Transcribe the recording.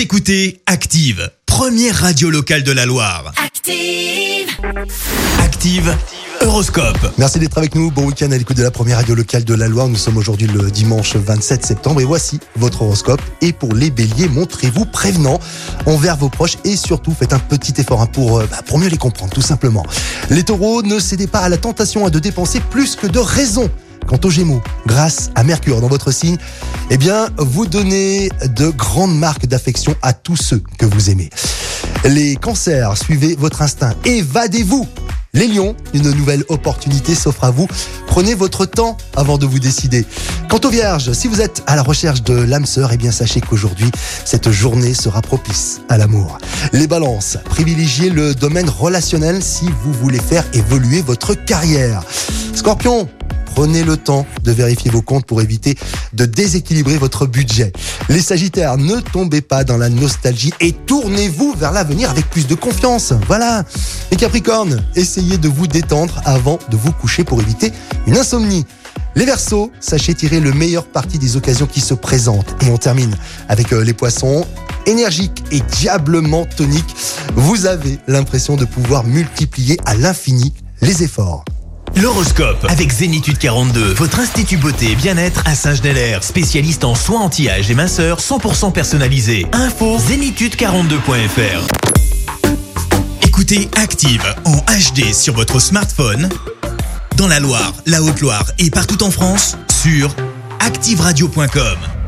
Vous écoutez Active, première radio locale de la Loire. Active. Active, Horoscope. Merci d'être avec nous. Bon week-end à l'écoute de la première radio locale de la Loire. Nous sommes aujourd'hui le dimanche 27 septembre et voici votre horoscope. Et pour les béliers, montrez-vous prévenant envers vos proches et surtout faites un petit effort hein, pour, euh, bah, pour mieux les comprendre, tout simplement. Les taureaux, ne cédez pas à la tentation hein, de dépenser plus que de raison. Quant aux Gémeaux, grâce à Mercure dans votre signe, eh bien, vous donnez de grandes marques d'affection à tous ceux que vous aimez. Les cancers, suivez votre instinct. Évadez-vous les lions, une nouvelle opportunité s'offre à vous. Prenez votre temps avant de vous décider. Quant aux vierges, si vous êtes à la recherche de l'âme sœur, eh bien sachez qu'aujourd'hui, cette journée sera propice à l'amour. Les balances, privilégiez le domaine relationnel si vous voulez faire évoluer votre carrière. Scorpion, Prenez le temps de vérifier vos comptes pour éviter de déséquilibrer votre budget. Les Sagittaires, ne tombez pas dans la nostalgie et tournez-vous vers l'avenir avec plus de confiance. Voilà. Les Capricornes, essayez de vous détendre avant de vous coucher pour éviter une insomnie. Les Verseaux, sachez tirer le meilleur parti des occasions qui se présentent. Et on termine avec euh, les Poissons. Énergiques et diablement toniques, vous avez l'impression de pouvoir multiplier à l'infini les efforts. L'horoscope avec Zénitude 42, votre institut beauté et bien-être à Saint-Genélaire, spécialiste en soins anti-âge et minceur 100% personnalisé. Info zénitude42.fr. Écoutez Active en HD sur votre smartphone, dans la Loire, la Haute-Loire et partout en France, sur activeradio.com.